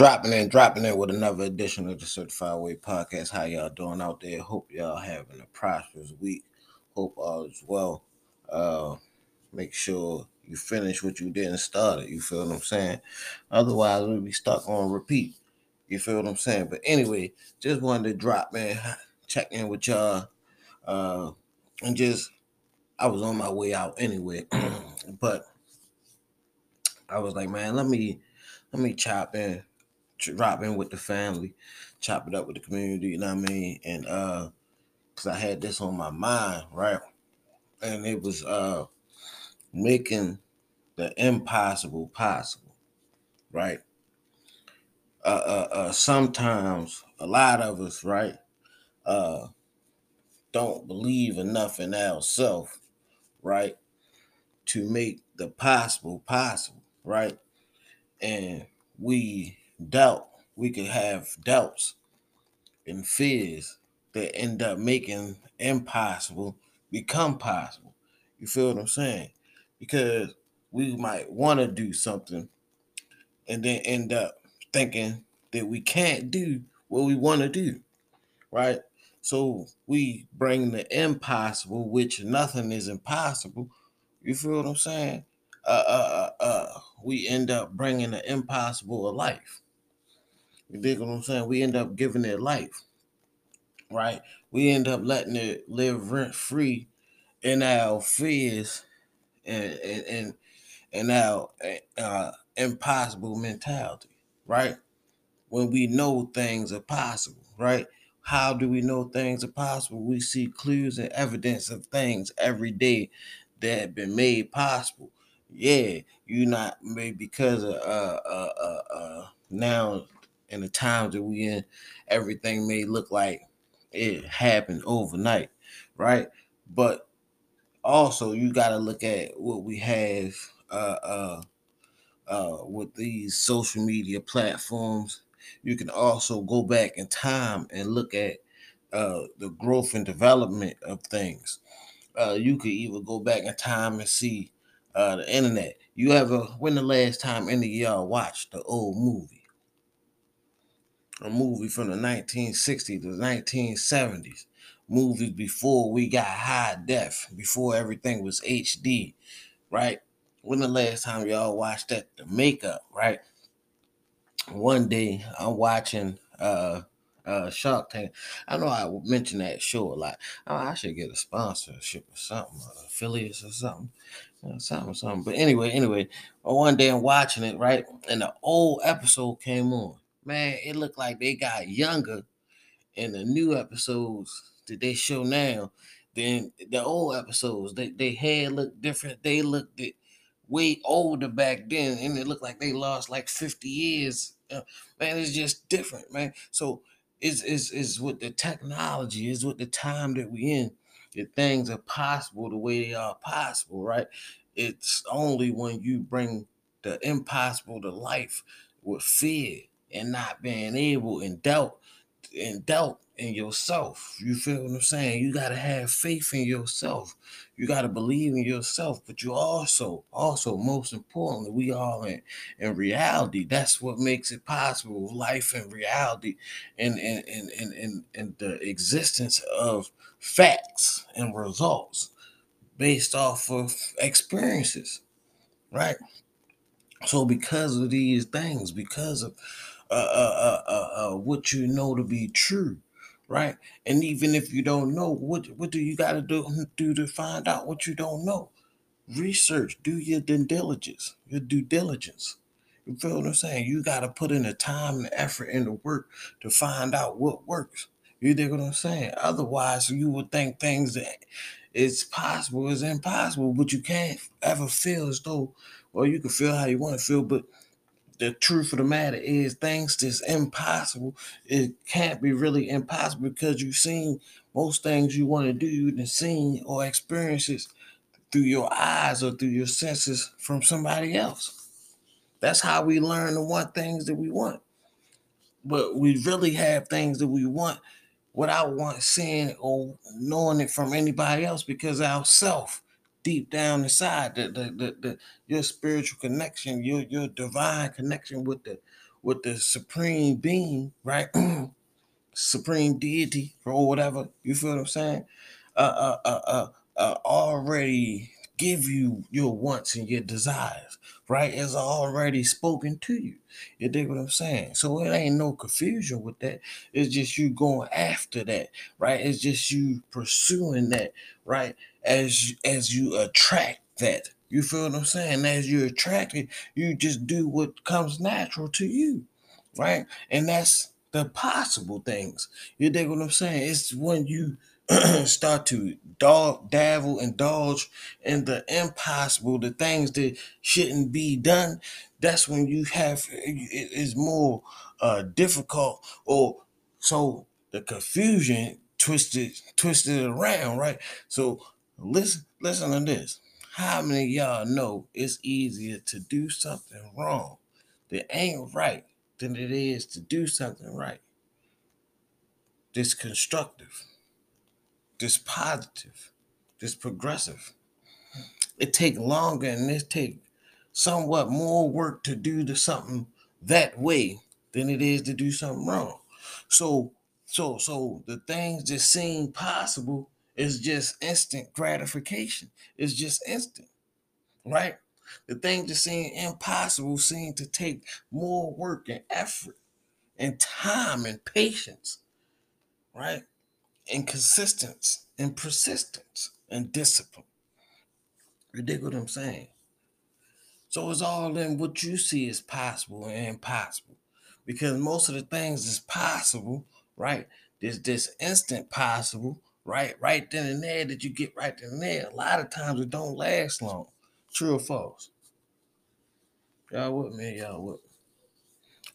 dropping in, dropping in with another edition of the Certified Way Podcast. How y'all doing out there? Hope y'all having a prosperous week. Hope all is well. Uh, make sure you finish what you didn't start it. You feel what I'm saying? Otherwise, we'll be stuck on repeat. You feel what I'm saying? But anyway, just wanted to drop in, check in with y'all, uh, and just I was on my way out anyway, but I was like, man, let me let me chop in drop in with the family, chop it up with the community, you know what I mean? And uh because I had this on my mind, right? And it was uh making the impossible possible, right? Uh, uh, uh sometimes a lot of us, right, uh don't believe enough in ourselves, right, to make the possible possible, right? And we doubt, we could have doubts and fears that end up making impossible become possible. You feel what I'm saying? Because we might want to do something and then end up thinking that we can't do what we want to do, right? So we bring the impossible, which nothing is impossible. You feel what I'm saying? Uh, uh, uh, uh we end up bringing the impossible to life. You dig what I'm saying? We end up giving it life, right? We end up letting it live rent free in our fears and and and, and our uh, impossible mentality, right? When we know things are possible, right? How do we know things are possible? We see clues and evidence of things every day that have been made possible. Yeah, you not maybe because of uh uh uh, uh now in the times that we in, everything may look like it happened overnight, right? But also you got to look at what we have uh, uh, uh, with these social media platforms. You can also go back in time and look at uh, the growth and development of things. Uh, you could even go back in time and see uh, the internet. You ever, when the last time any of y'all watched the old movie? A movie from the 1960s, the 1970s, movies before we got high def, before everything was HD, right? When the last time y'all watched that? The makeup, right? One day I'm watching uh uh Shark Tank. I know I mention that show a lot. Oh, I should get a sponsorship or something, or affiliates or something. You know, something, something. But anyway, anyway, one day I'm watching it, right? And the old episode came on man, it looked like they got younger in the new episodes that they show now than the old episodes. They they hair looked different. They looked way older back then, and it looked like they lost like 50 years. Uh, man, it's just different, man. So it's, it's, it's with the technology, is with the time that we in, that things are possible the way they are possible, right? It's only when you bring the impossible to life with fear and not being able and doubt and doubt in yourself. You feel what I'm saying? You gotta have faith in yourself. You gotta believe in yourself, but you also, also most importantly, we all in, in reality. That's what makes it possible. Life and reality and and, and, and, and, and the existence of facts and results based off of experiences. Right. So because of these things, because of uh, uh, uh, uh, uh, what you know to be true, right? And even if you don't know, what what do you got to do do to find out what you don't know? Research, do your due diligence, your due diligence. You feel what I'm saying? You got to put in the time and effort and the work to find out what works. You dig what I'm saying? Otherwise, you would think things that it's possible is impossible, but you can't ever feel as though, well, you can feel how you want to feel, but the truth of the matter is things that's impossible. It can't be really impossible because you've seen most things you want to do, you've seen or experiences through your eyes or through your senses from somebody else. That's how we learn to want things that we want. But we really have things that we want without want seeing or knowing it from anybody else because our self deep down inside the, the, the, the your spiritual connection your your divine connection with the with the supreme being, right? supreme deity or whatever. You feel what I'm saying? Uh, uh, uh, uh, uh, already give you your wants and your desires, right? It's already spoken to you. You dig what I'm saying? So it ain't no confusion with that. It's just you going after that, right? It's just you pursuing that, right? As as you attract that. You feel what I'm saying? As you attract it, you just do what comes natural to you, right? And that's the possible things. You dig what I'm saying? It's when you start to dog, dabble, indulge in the impossible, the things that shouldn't be done. That's when you have it is more uh, difficult, or so the confusion twisted twisted around, right? So listen, listen to this. How many y'all know it's easier to do something wrong that ain't right than it is to do something right? This constructive this positive, this progressive. It take longer and it take somewhat more work to do the something that way than it is to do something wrong. So so so the things that seem possible is just instant gratification. It's just instant, right? The things that seem impossible seem to take more work and effort and time and patience, right? And consistency and persistence and discipline. You dig what I'm saying? So it's all in what you see as possible and impossible. Because most of the things is possible, right? There's this instant possible, right? Right then and there that you get right then and there. A lot of times it don't last long. True or false? Y'all with me? Y'all with me?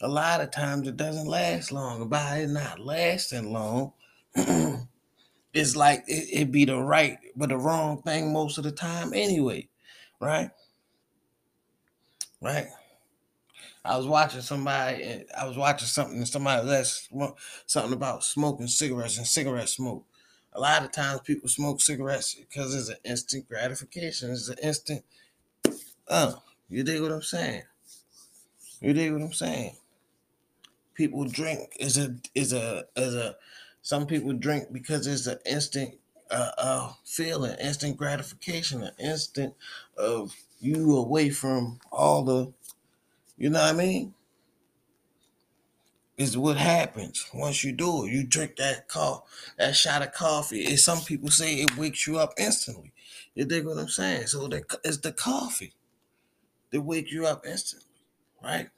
A lot of times it doesn't last long. By it not lasting long, it's like it, it be the right but the wrong thing most of the time anyway, right? Right. I was watching somebody, I was watching something, and somebody less something about smoking cigarettes and cigarette smoke. A lot of times people smoke cigarettes because it's an instant gratification. It's an instant, oh, you dig what I'm saying? You dig what I'm saying? People drink is a is a is a some people drink because it's an instant uh, uh, feeling, instant gratification, an instant of you away from all the, you know what I mean? Is what happens once you do it. You drink that coffee, that shot of coffee. And some people say it wakes you up instantly. You dig what I'm saying? So the, it's the coffee that wake you up instantly, right?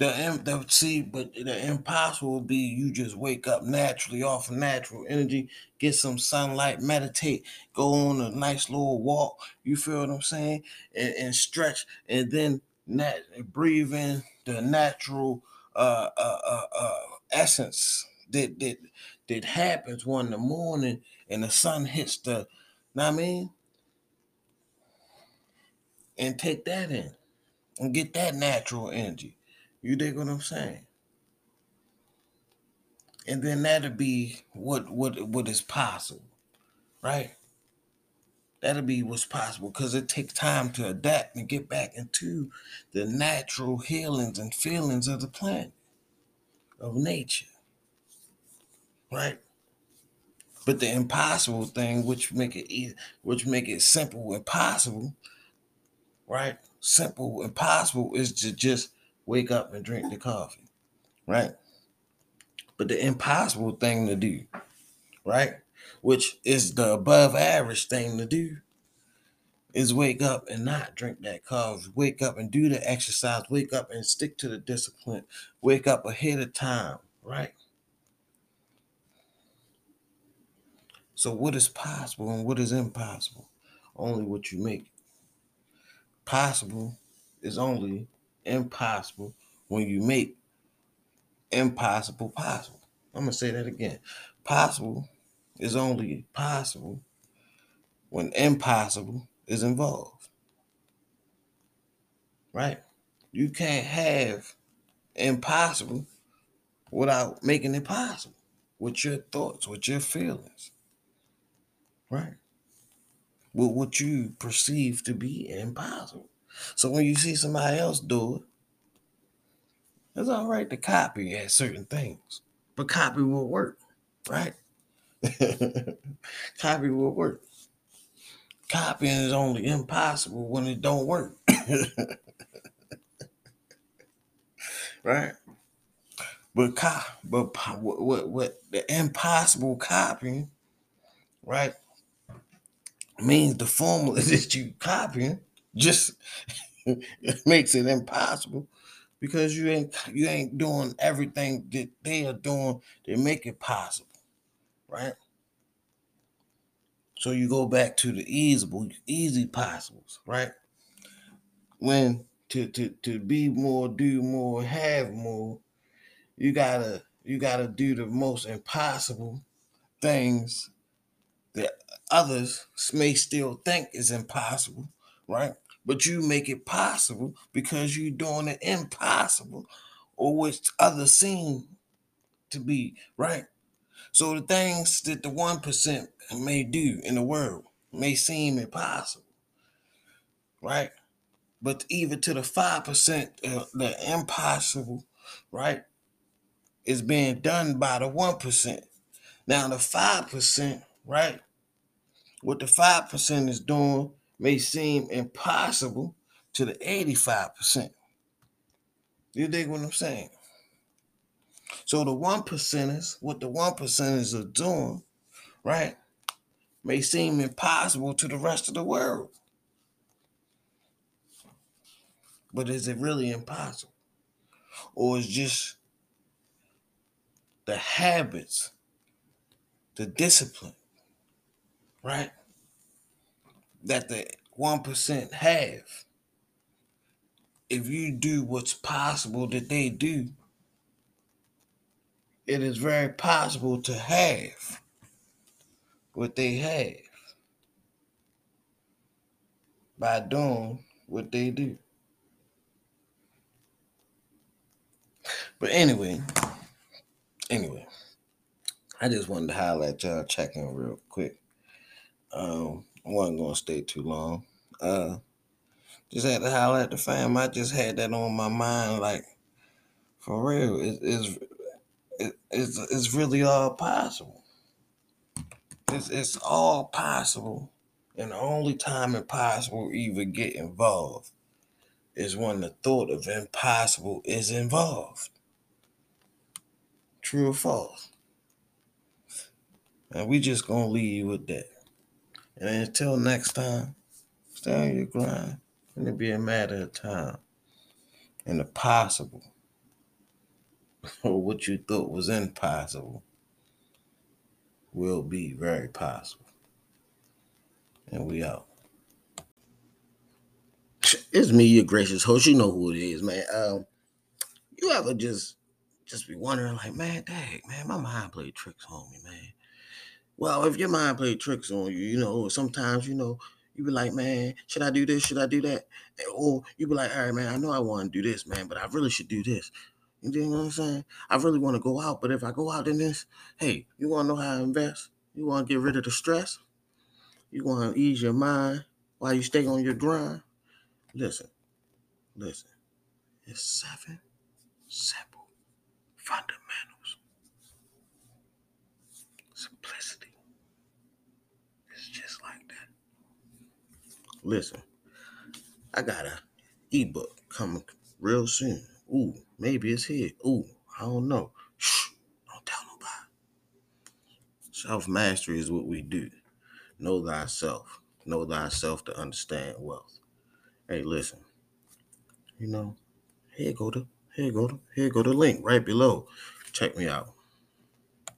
The, the see, but the impossible will be you just wake up naturally off of natural energy, get some sunlight, meditate, go on a nice little walk. You feel what I'm saying? And, and stretch, and then nat- breathe in the natural uh, uh, uh, uh, essence that that that happens when in the morning and the sun hits the. You know what I mean? And take that in, and get that natural energy. You dig what I'm saying? And then that'll be what what what is possible, right? That'll be what's possible because it takes time to adapt and get back into the natural healings and feelings of the planet, of nature, right? But the impossible thing, which make it easy, which make it simple and possible, right? Simple and possible is to just wake up and drink the coffee, right? But the impossible thing to do, right? Which is the above average thing to do, is wake up and not drink that coffee. Wake up and do the exercise. Wake up and stick to the discipline. Wake up ahead of time, right? So, what is possible and what is impossible? Only what you make. Possible is only impossible when you make impossible possible. I'm going to say that again. Possible is only possible when impossible is involved. Right? You can't have impossible without making it possible with your thoughts, with your feelings. Right? With what you perceive to be impossible. So when you see somebody else do it, It's all right to copy at certain things, but copy will work, right? copy will work. Copying is only impossible when it don't work. right? But co- but what, what what the impossible copying, right? Means the formula that you copying just makes it impossible because you ain't you ain't doing everything that they are doing to make it possible, right? So you go back to the easable, easy possibles, right? When to to to be more, do more, have more, you gotta you gotta do the most impossible things that others may still think is impossible, right? But you make it possible because you're doing it impossible or what others seem to be, right? So the things that the 1% may do in the world may seem impossible, right? But even to the 5%, uh, the impossible, right, is being done by the 1%. Now, the 5%, right, what the 5% is doing may seem impossible to the 85%. You dig what I'm saying? So the one percenters, what the one percenters are doing, right, may seem impossible to the rest of the world. But is it really impossible? Or is just the habits, the discipline, right? That the 1% have. If you do what's possible that they do, it is very possible to have what they have by doing what they do. But anyway, anyway, I just wanted to highlight y'all checking real quick. Um, I wasn't gonna stay too long. Uh, just had to highlight the fam. I just had that on my mind, like for real. It, it's it, it's it's really all possible. It's it's all possible, and the only time impossible even get involved is when the thought of impossible is involved. True or false? And we just gonna leave you with that. And until next time, stay on your grind. And it be a matter of time. And the possible, or what you thought was impossible, will be very possible. And we out. It's me, your gracious host. You know who it is, man. Um, you ever just just be wondering, like, man, dang, man, my mind played tricks on me, man. Well, if your mind played tricks on you, you know, sometimes, you know, you be like, man, should I do this? Should I do that? Eh, or you be like, all right, man, I know I want to do this, man, but I really should do this. You know what I'm saying? I really want to go out, but if I go out in this, hey, you want to know how to invest? You want to get rid of the stress? You want to ease your mind while you stay on your grind? Listen, listen. It's seven simple fundamentals. Simplicity. It's just like Listen, I got a ebook coming real soon. Ooh, maybe it's here. Ooh, I don't know. Shh, don't tell nobody. Self mastery is what we do. Know thyself. Know thyself to understand wealth. Hey, listen. You know, here go to here go to here go the link right below. Check me out.